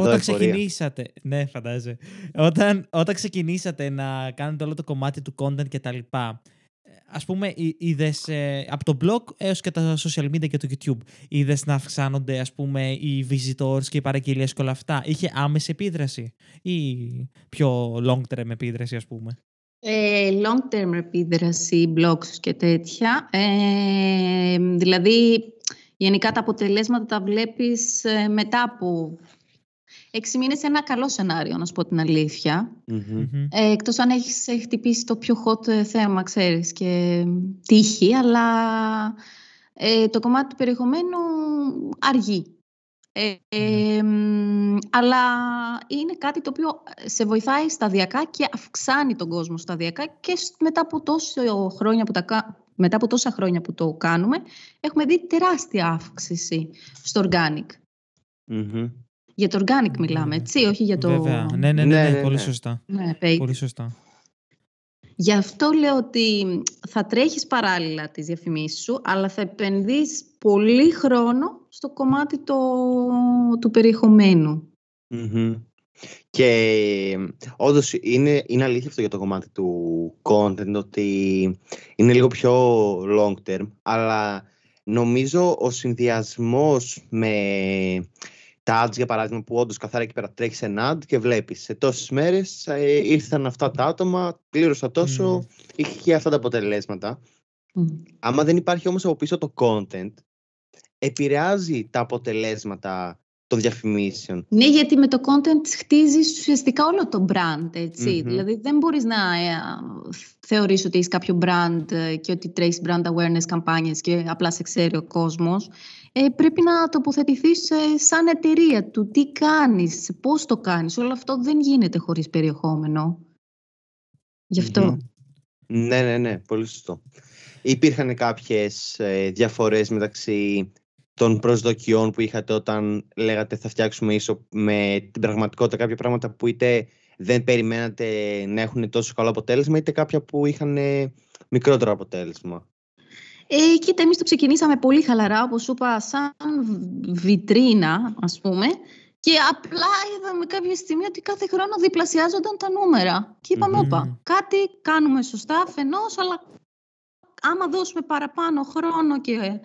όταν ξεκινήσατε, ναι φαντάζεσαι, όταν, όταν ξεκινήσατε να κάνετε όλο το κομμάτι του content και τα λοιπά, ας πούμε, είδες ε, από το blog έως και τα social media και το YouTube, είδες να αυξάνονται, ας πούμε, οι visitors και οι παραγγελίες και όλα αυτά; Είχε άμεση επίδραση ή πιο long term επίδραση, ας πούμε; Ε, long term επίδραση, blogs και τέτοια. Ε, δηλαδή, γενικά τα αποτελέσματα τα βλέπεις ε, μετά από Έξι μήνες είναι ένα καλό σενάριο, να σου πω την αλήθεια. Mm-hmm. Ε, εκτός αν έχεις χτυπήσει το πιο hot θέμα, ξέρεις, και τύχη, αλλά ε, το κομμάτι του περιεχομένου αργεί. Ε, αλλά είναι κάτι το οποίο σε βοηθάει σταδιακά και αυξάνει τον κόσμο σταδιακά και μετά από, τόσο χρόνια που τα, μετά από τόσα χρόνια που το κάνουμε έχουμε δει τεράστια αύξηση στο organic. Για το organic μιλάμε, έτσι, όχι για το... Βέβαια. Ναι, ναι, ναι, ναι, ναι πολύ ναι. σωστά. Ναι, πολύ σωστά. Γι' αυτό λέω ότι θα τρέχεις παράλληλα τις διαφημίσεις σου, αλλά θα επενδύεις πολύ χρόνο στο κομμάτι το, του περιεχομένου. Και όντως είναι, είναι αλήθεια αυτό για το κομμάτι του content, ότι είναι λίγο πιο long term, αλλά νομίζω ο συνδυασμός με τα ads για παράδειγμα που όντως καθαρά εκεί πέρα τρέχει ένα ad και βλέπεις σε τόσες μέρες ε, ήρθαν αυτά τα άτομα, πλήρωσα τόσο, mm. είχε αυτά τα αποτελέσματα. Mm. Άμα δεν υπάρχει όμως από πίσω το content, επηρεάζει τα αποτελέσματα των διαφημίσεων. Ναι, γιατί με το content χτίζεις ουσιαστικά όλο το brand, ετσι Δηλαδή δεν μπορείς να ε, θεωρείς ότι είσαι κάποιο brand ε, και ότι τρέχεις brand awareness καμπάνιες και απλά σε ξέρει ο κόσμος. Ε, πρέπει να τοποθετηθείς ε, σαν εταιρεία του τι κάνεις, πώς το κάνεις. Όλο αυτό δεν γίνεται χωρίς περιεχόμενο. Γι' αυτο Ναι, ναι, ναι, πολύ σωστό. Υπήρχαν κάποιες ε, διαφορές μεταξύ των προσδοκιών που είχατε όταν λέγατε θα φτιάξουμε ίσο με την πραγματικότητα κάποια πράγματα που είτε δεν περιμένατε να έχουν τόσο καλό αποτέλεσμα είτε κάποια που είχαν μικρότερο αποτέλεσμα. Ε, κοίτα, εμείς το ξεκινήσαμε πολύ χαλαρά, όπως σου είπα, σαν βιτρίνα, ας πούμε, και απλά είδαμε κάποια στιγμή ότι κάθε χρόνο διπλασιάζονταν τα νούμερα. Και είπαμε, mm-hmm. όπα, κάτι κάνουμε σωστά, φαινός, αλλά άμα δώσουμε παραπάνω χρόνο και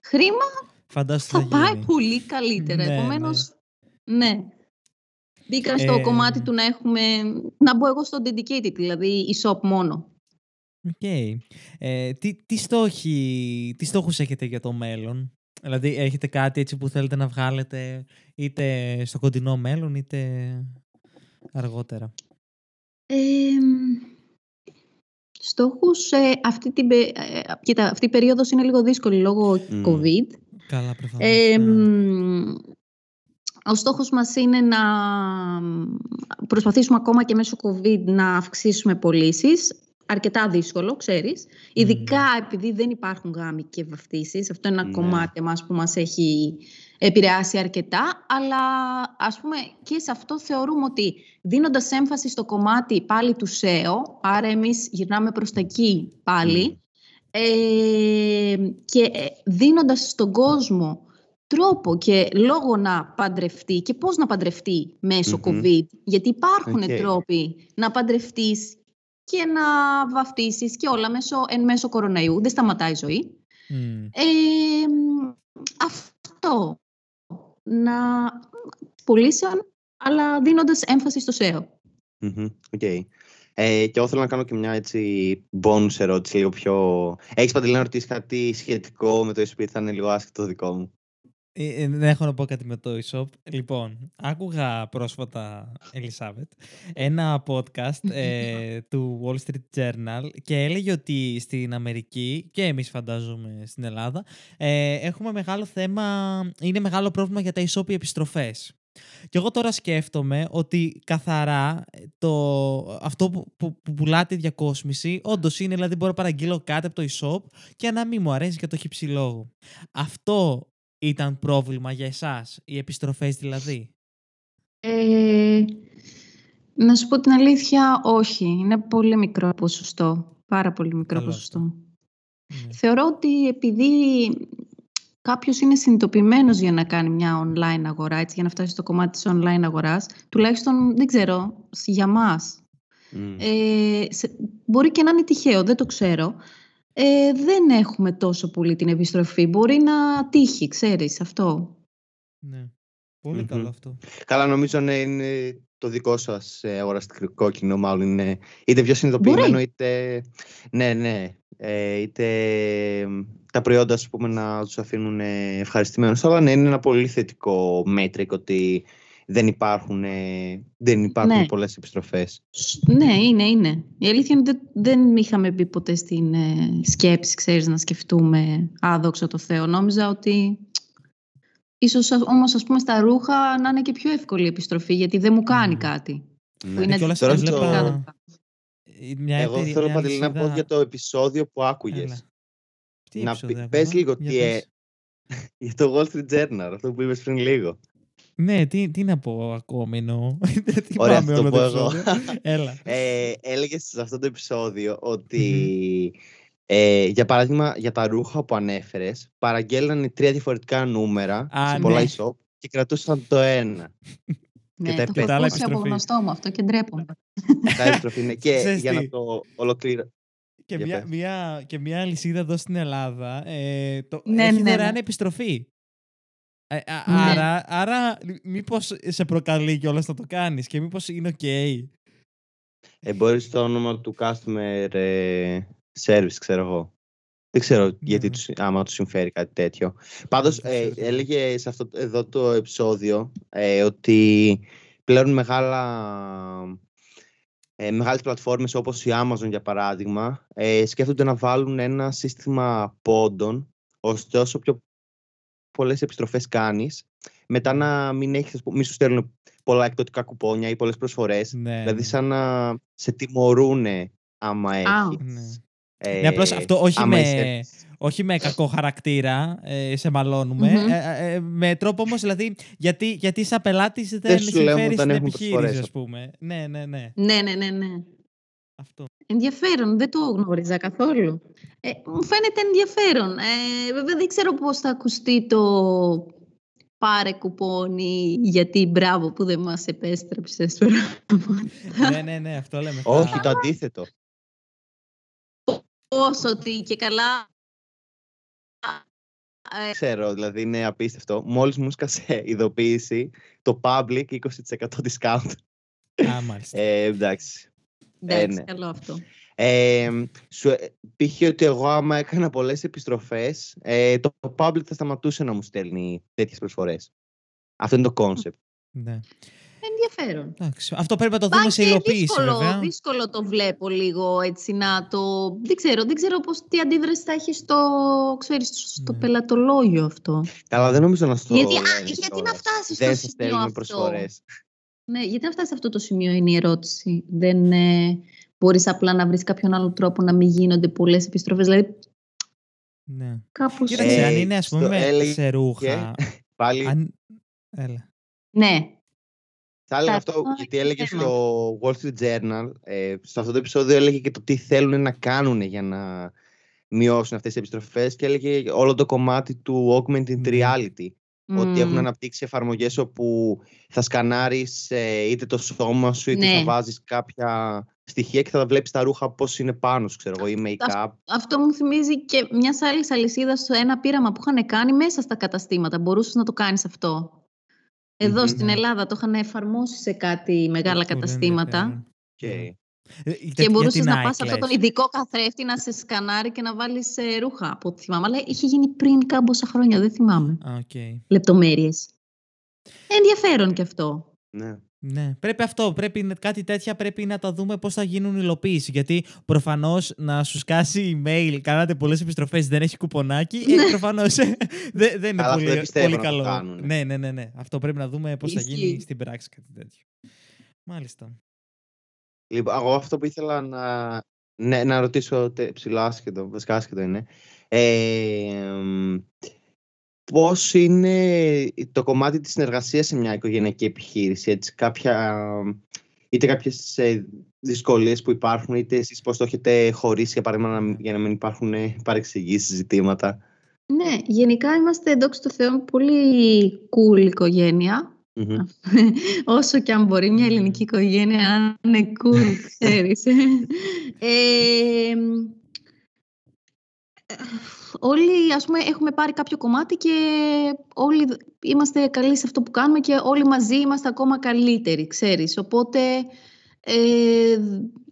χρήμα, Φαντάζομαι θα, πάει πολύ καλύτερα. Ναι, Επομένως, ναι. Μπήκα στο Ε, κομμάτι του να έχουμε, να μπω εγώ στο dedicated, δηλαδή e-shop μόνο. Οκ. Ε, τι, τι, στόχοι, τι στόχους έχετε για το μέλλον; Δηλαδή, έχετε κάτι έτσι που θέλετε να βγάλετε είτε στο κοντινό μέλλον, είτε αργότερα; Ε, στόχους, ε, αυτή, την, πε- ε, κοίτα, αυτή η περίοδος είναι λίγο δύσκολη λόγω Μμ. COVID. Καλά, προφανώς. Ε, ναι. μ, ο στόχος μας είναι να προσπαθήσουμε ακόμα και μέσω COVID να αυξήσουμε πωλήσεις. Αρκετά δύσκολο, ξέρεις. Ειδικά επειδή δεν υπάρχουν γάμοι και βαφτίσεις. Αυτό είναι ένα Ναι. κομμάτι μας που μας έχει επηρεάσει αρκετά. Αλλά ας πούμε και σε αυτό θεωρούμε ότι δίνοντας έμφαση στο κομμάτι πάλι του SEO, άρα εμείς γυρνάμε προς τα εκεί πάλι, ε, και ε, δίνοντας στον κόσμο τρόπο και λόγο να παντρευτεί και πώς να παντρευτεί μέσω Μμμ. COVID. Γιατί υπάρχουν Οκ. τρόποι να παντρευτείς και να βαφτίσεις και όλα μέσω, εν μέσω κοροναϊού. Δεν σταματάει η ζωή. Μμ. Ε, μ, αυτό. Να πωλήσεων, αλλά δίνοντας έμφαση στο SEO. Μμμ, οκ. Ε, και εγώ θέλω να κάνω και μια έτσι bonus ερώτηση, λίγο πιο... Έχεις Παντελή να ρωτήσεις κάτι σχετικό με το e-shop, θα είναι λίγο άσχετο το δικό μου; Ε, ε, δεν έχω να πω κάτι με το e-shop. Λοιπόν, άκουγα πρόσφατα, Ελισάβετ, ένα podcast ε, του Wall Street Journal και έλεγε ότι στην Αμερική και εμείς φαντάζομαι στην Ελλάδα ε, έχουμε μεγάλο θέμα, είναι μεγάλο πρόβλημα για τα e-shop οι επιστροφές. Και εγώ τώρα σκέφτομαι ότι καθαρά ε, το, αυτό που, που, που πουλάτε η διακόσμηση όντως είναι, δηλαδή μπορώ να παραγγείλω κάτι από το e-shop και να μην μου αρέσει και το έχει ψηλόγο. Αυτό ήταν πρόβλημα για εσάς, οι επιστροφές δηλαδή; Ε, να σου πω την αλήθεια, όχι. Είναι πολύ μικρό ποσοστό. Πάρα πολύ μικρό Καλό ποσοστό. Ναι. Θεωρώ ότι επειδή κάποιος είναι συνειδητοποιημένος για να κάνει μια online αγορά, έτσι, για να φτάσει στο κομμάτι της online αγοράς, τουλάχιστον, δεν ξέρω, για μας. Μμ. Ε, σε- μπορεί και να είναι τυχαίο, δεν το ξέρω. Ε, δεν έχουμε τόσο πολύ την επιστροφή. Μπορεί να τύχει, ξέρεις, αυτό. ναι. Πολύ Μμμ. καλό αυτό. Καλά, νομίζω ναι, είναι το δικό σας ε, αγοραστικό κοινό, μάλλον είναι είτε πιο συνειδητοποιημένο, Μπορεί. είτε... Ναι, ναι. Ε, είτε ε, τα προϊόντα, ας πούμε, να τους αφήνουν ε, ευχαριστημένους. Αλλά ναι, είναι ένα πολύ θετικό μέτρικ ότι δεν υπάρχουν, ε, δεν υπάρχουν Ναι. πολλές επιστροφές. Σ- Ναι, είναι, είναι. Η αλήθεια είναι ότι δεν, δεν είχαμε μπει ποτέ στην ε, σκέψη, ξέρεις, να σκεφτούμε άδοξα το Θεό. Νόμιζα ότι ίσως α- όμως, ας πούμε, στα ρούχα να είναι και πιο εύκολη η επιστροφή, γιατί δεν μου κάνει Μμμ. κάτι. Ναι. Που είναι κιόλας Τώρα διαφορετικά στο- τα ρούχα. Ε, Μια Εγώ εταιρεία- θέλω μια Παντελή να πω αλυσίδα- για το επεισόδιο που άκουγες. Έλα. Τι Να επεισόδιο πει- άκουγα; πες λίγο Για τι, ε, πες. για το Wall Street Journal, αυτό που είπες πριν λίγο. Ναι, τι, τι να πω ακόμη εννοώ. Δεν Ωραία, θυμάμαι θα το όλο πω το εγώ. επεισόδιο. Έλα. ε, έλεγες σε αυτό το επεισόδιο ότι ε, για παράδειγμα για τα ρούχα που ανέφερες παραγγέλνανε τρία διαφορετικά νούμερα Α, σε πολλά ναι. e-shop και κρατούσαν το ένα. Ναι, τα το επέ- έχω τα άλλα ακούσει από επιστροφή. γνωστό μου αυτό και ντρέπομαι. Τα επιστροφή είναι. και Ξέρεις για τι; να το ολοκληρώσω. Και Για μια, πες. μια, και μια αλυσίδα εδώ στην Ελλάδα ε, το, Ναι, έχει ναι, δωρεάν ναι. επιστροφή. Ε, α- Ναι. Άρα, άρα μήπως σε προκαλεί κιόλας να το κάνεις και μήπως είναι οκ. Ε, μπορείς το όνομα του customer ε, service, ξέρω εγώ. Δεν ξέρω γιατί ναι. τους, άμα τους συμφέρει κάτι τέτοιο. Πάντως, δεν ε, ξέρω τι έλεγε σε αυτό εδώ το επεισόδιο ε, ότι πλέον μεγάλα, ε, μεγάλες πλατφόρμες όπως η Amazon για παράδειγμα ε, σκέφτονται να βάλουν ένα σύστημα πόντων ώστε όσο πιο πολλές επιστροφές κάνεις μετά να μην έχεις, ας πούμε, μη σου στέλνουν πολλά εκδοτικά κουπόνια ή πολλές προσφορές Ναι, Δηλαδή ναι. σαν να σε τιμωρούν άμα έχεις. Ναι. Ε, Ναι, απλώς αυτό όχι άμα με, είσαι- όχι με κακό χαρακτήρα, ε, σε μαλώνουμε. Μμμ. ε, ε, με τρόπο όμως, δηλαδή, γιατί, γιατί σαν πελάτης δεν σου λέμε συμφέρεις όταν στην έχουμε επιχείρηση, προσφορές. ας πούμε. Ναι, ναι, ναι. Ναι, ναι, ναι, ναι. Αυτό. Ενδιαφέρον, δεν το γνώριζα καθόλου. Ε, μου φαίνεται ενδιαφέρον. Ε, βέβαια δεν ξέρω πώς θα ακουστεί το πάρε κουπόνι γιατί μπράβο που δεν μας επέστρεψες. ναι, ναι, ναι, αυτό λέμε. Όχι, Θα- το αντίθετο. ότι και καλά ε, Ξέρω, δηλαδή είναι απίστευτο. Μόλις μου σκάσε ειδοποίηση το public 20% discount. Α, μάλιστα. Ε, εντάξει. Εντάξει, ε, ναι. καλό αυτό. Ε, σου, π.χ. ότι εγώ άμα έκανα πολλές επιστροφές, ε, το public θα σταματούσε να μου στέλνει τέτοιες προσφορές. Αυτό είναι το concept. Ναι. Ενδιαφέρον. Εντάξει. Αυτό πρέπει να το δούμε σε υλοποίηση. Δύσκολο, βέβαια. δύσκολο το βλέπω λίγο έτσι να το. Δεν ξέρω, δεν ξέρω πώς, τι αντίδραση θα έχει στο, ξέρεις, στο ναι. πελατολόγιο αυτό. Καλά, δεν νομίζω να στο. Γιατί, α, γιατί να φτάσεις στο σημείο αυτό; Προσφορές. Ναι, γιατί να φτάσεις σε αυτό το σημείο είναι η ερώτηση. Δεν ε, μπορείς απλά να βρεις κάποιον άλλο τρόπο να μην γίνονται πολλές επιστροφές. Δηλαδή. Ναι. Κάπως... Κοίταξε, αν είναι ας πούμε σε ρούχα. Πάλι. Αν... Έλα. Ναι, θα έλεγα αυτό, γιατί έλεγε στο Wall Street Journal, ε, σε αυτό το επεισόδιο έλεγε και το τι θέλουν να κάνουν για να μειώσουν αυτές τις επιστροφές και έλεγε όλο το κομμάτι του augmented reality. Ότι έχουν αναπτύξει εφαρμογές όπου θα σκανάρεις ε, είτε το σώμα σου είτε θα ναι. βάζεις κάποια στοιχεία και θα βλέπεις τα ρούχα πώς είναι πάνω σου, ξέρω εγώ, ή make-up. Αυτό μου θυμίζει και μιας άλλης αλυσίδας στο ένα πείραμα που είχαν κάνει μέσα στα καταστήματα. Μπορούσες να το κάνεις αυτό. Εδώ στην ναι. Ελλάδα το είχαν εφαρμόσει σε κάτι μεγάλα καταστήματα. Okay. Ε, και μπορούσες να πας αυτό τον ειδικό καθρέφτη να σε σκανάρει και να βάλεις ε, ρούχα από ό,τι θυμάμαι. Αλλά είχε γίνει πριν κάμποσα χρόνια, δεν θυμάμαι. Okay. Λεπτομέρειες. Ενδιαφέρον και αυτό. Ναι. Ναι, πρέπει αυτό. Πρέπει κάτι τέτοια πρέπει να τα δούμε πώς θα γίνουν υλοποίηση. Γιατί προφανώς να σου σκάσει email, κάνατε πολλές επιστροφές, δεν έχει κουπονάκι. Ε, ναι. προφανώς ε, δεν, δεν είναι πολύ, πολύ καλό. ναι, ναι, ναι, ναι. Αυτό πρέπει να δούμε πώς θα γίνει στην πράξη κάτι τέτοιο. Μάλιστα. Λοιπόν, εγώ αυτό που ήθελα να, ναι, να ρωτήσω ψηλά άσχετο, βασικά άσχετο είναι. Ε, πώς είναι το κομμάτι της συνεργασίας σε μια οικογενειακή επιχείρηση, έτσι, κάποια, είτε κάποιες ε, δυσκολίες που υπάρχουν, είτε εσείς πώς το έχετε χωρίσει, για παράδειγμα, για να μην υπάρχουν ε, παρεξηγήσεις, ζητήματα; Ναι, γενικά είμαστε εντόξω του Θεού πολύ cool οικογένεια. Όσο και αν μπορεί μια ελληνική οικογένεια να είναι cool, ξέρεις. ε, όλοι ας πούμε έχουμε πάρει κάποιο κομμάτι και όλοι είμαστε καλοί σε αυτό που κάνουμε και όλοι μαζί είμαστε ακόμα καλύτεροι, ξέρεις. Οπότε ε,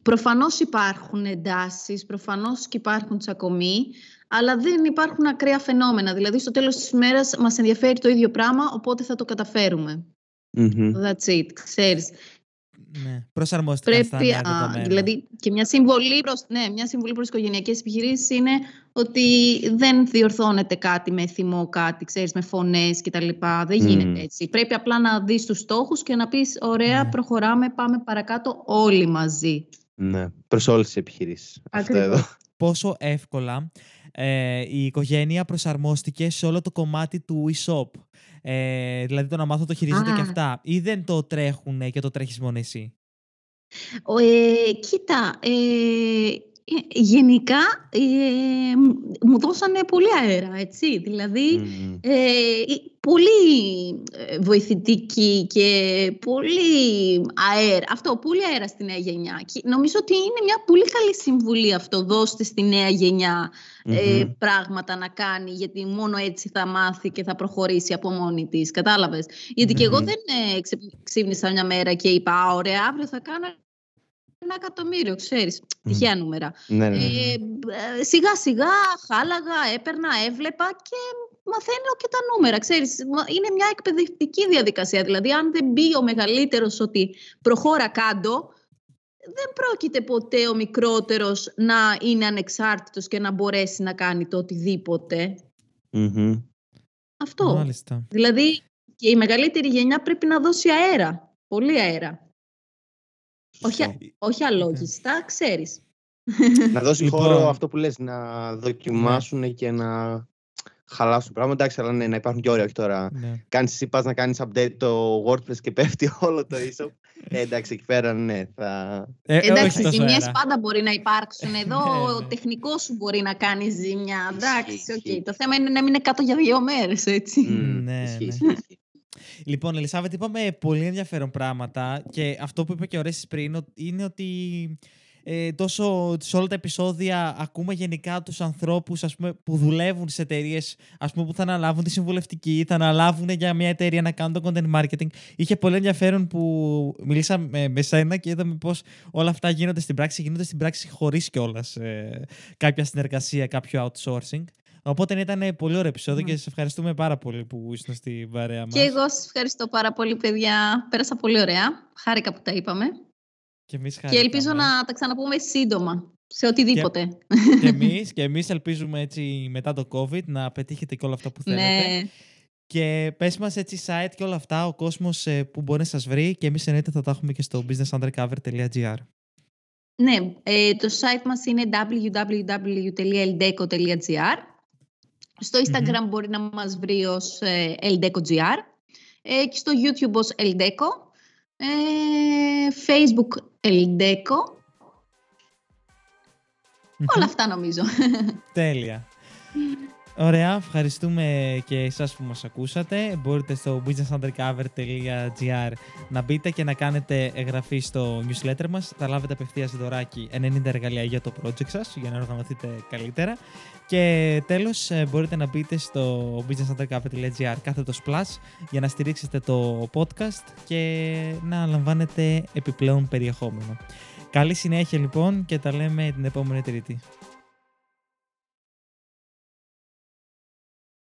προφανώς υπάρχουν εντάσεις, προφανώς και υπάρχουν τσακωμοί, αλλά δεν υπάρχουν ακραία φαινόμενα. Δηλαδή στο τέλος της ημέρας μας ενδιαφέρει το ίδιο πράγμα, οπότε θα το καταφέρουμε. That's it, ξέρεις. Ναι, προσαρμόστηκαν Πρέπει, στα νέα Δηλαδή και μια συμβολή προς, ναι, μια συμβολή προς οικογενειακές επιχειρήσεις είναι ότι δεν διορθώνεται κάτι με θυμό, κάτι, ξέρεις, με φωνές κτλ. Δεν γίνεται έτσι. Πρέπει απλά να δεις τους στόχους και να πεις ωραία, ναι. προχωράμε, πάμε παρακάτω όλοι μαζί. Ναι, προς όλες τις επιχειρήσεις. Αυτό εδώ. Πόσο εύκολα ε, η οικογένεια προσαρμόστηκε σε όλο το κομμάτι του e-shop. Ε, δηλαδή το να μάθω το χειρίζονται και αυτά. Ή δεν το τρέχουν και το τρέχεις μόνο εσύ; Ε, κοίτα, ε, ε, γενικά ε, μου δώσανε πολύ αέρα, έτσι. Δηλαδή, ε, πολύ βοηθητική και πολύ αέρα. Αυτό, πολύ αέρα στη νέα γενιά. Και νομίζω ότι είναι μια πολύ καλή συμβουλή αυτό. Δώστε στη νέα γενιά πράγματα να κάνει, γιατί μόνο έτσι θα μάθει και θα προχωρήσει από μόνη της. Κατάλαβες. Γιατί και εγώ δεν ξύπνησα μια μέρα και είπα, ωραία, αύριο θα κάνω ένα εκατομμύριο, ξέρεις, τυχαία νούμερα. Ναι, ναι, ναι. Ε, σιγά σιγά χάλαγα, έπαιρνα, έβλεπα και μαθαίνω και τα νούμερα, ξέρεις. Είναι μια εκπαιδευτική διαδικασία, δηλαδή αν δεν μπει ο μεγαλύτερος ότι προχώρα κάτω, δεν πρόκειται ποτέ ο μικρότερος να είναι ανεξάρτητος και να μπορέσει να κάνει το οτιδήποτε. Αυτό. Μάλιστα. Δηλαδή και η μεγαλύτερη γενιά πρέπει να δώσει αέρα. Πολύ αέρα. Όχι, όχι αλόγιστα, ξέρεις. Να δώσεις λοιπόν... χώρο αυτό που λες, να δοκιμάσουν ναι. και να χαλάσουν πράγματα. Εντάξει, αλλά ναι, να υπάρχουν και όρια, όχι τώρα. Ναι. Κάνεις εσύ, πας να κάνεις update το WordPress και πέφτει όλο το e ε, εντάξει, εκεί πέρα ναι, θα... Ε, εντάξει, ζημιές πάντα μπορεί να υπάρξουν. Εδώ ναι, ο ναι. τεχνικός σου μπορεί να κάνει ζημιά. Εντάξει, okay. το θέμα είναι να μην είναι κάτω για δύο μέρες, έτσι. Mm, ναι, ναι. Λοιπόν, Ελισάβετ, είπαμε πολύ ενδιαφέρον πράγματα και αυτό που είπα και ο πριν είναι ότι ε, τόσο σε όλα τα επεισόδια ακούμε γενικά τους ανθρώπους ας πούμε, που δουλεύουν σε εταιρείες που θα αναλάβουν τη συμβουλευτική, θα αναλάβουν για μια εταιρεία να κάνουν το content marketing. Είχε πολύ ενδιαφέρον που μιλήσαμε με σένα και είδαμε πώς όλα αυτά γίνονται στην πράξη, γίνονται στην πράξη χωρίς κιόλας ε, κάποια συνεργασία, κάποιο outsourcing. Οπότε ήταν πολύ ωραίο επεισόδιο και σας ευχαριστούμε πάρα πολύ που ήσουν στην παρέα μας. Και εγώ σας ευχαριστώ πάρα πολύ, παιδιά. Πέρασα πολύ ωραία. Χάρηκα που τα είπαμε. Και, εμείς και ελπίζω να τα ξαναπούμε σύντομα. Σε οτιδήποτε. Και, και εμείς, και εμείς ελπίζουμε έτσι μετά το COVID να πετύχετε και όλα αυτά που θέλετε. Ναι. Και πες μας έτσι site και όλα αυτά, ο κόσμος ε, που μπορεί να σας βρει και εμείς εννοείται θα τα έχουμε και στο businessundercover.gr. Ναι, ε, το site μας είναι www.eldeco.gr Στο Instagram μπορεί να μας βρει ως ε, eldeco.gr ε, και στο YouTube ως eldeco, ε, Facebook eldeco. Όλα αυτά νομίζω. Τέλεια. Ωραία, ευχαριστούμε και εσάς που μας ακούσατε. Μπορείτε στο businessundercover.gr να μπείτε και να κάνετε εγγραφή στο newsletter μας. Θα λάβετε απευθείας δωράκι 90 εργαλεία για το project σας, για να οργανωθείτε καλύτερα. Και τέλος, ε, μπορείτε να μπείτε στο businessundercover.gr κάθετος plus για να στηρίξετε το podcast και να λαμβάνετε επιπλέον περιεχόμενο. Καλή συνέχεια λοιπόν και τα λέμε την επόμενη Τρίτη.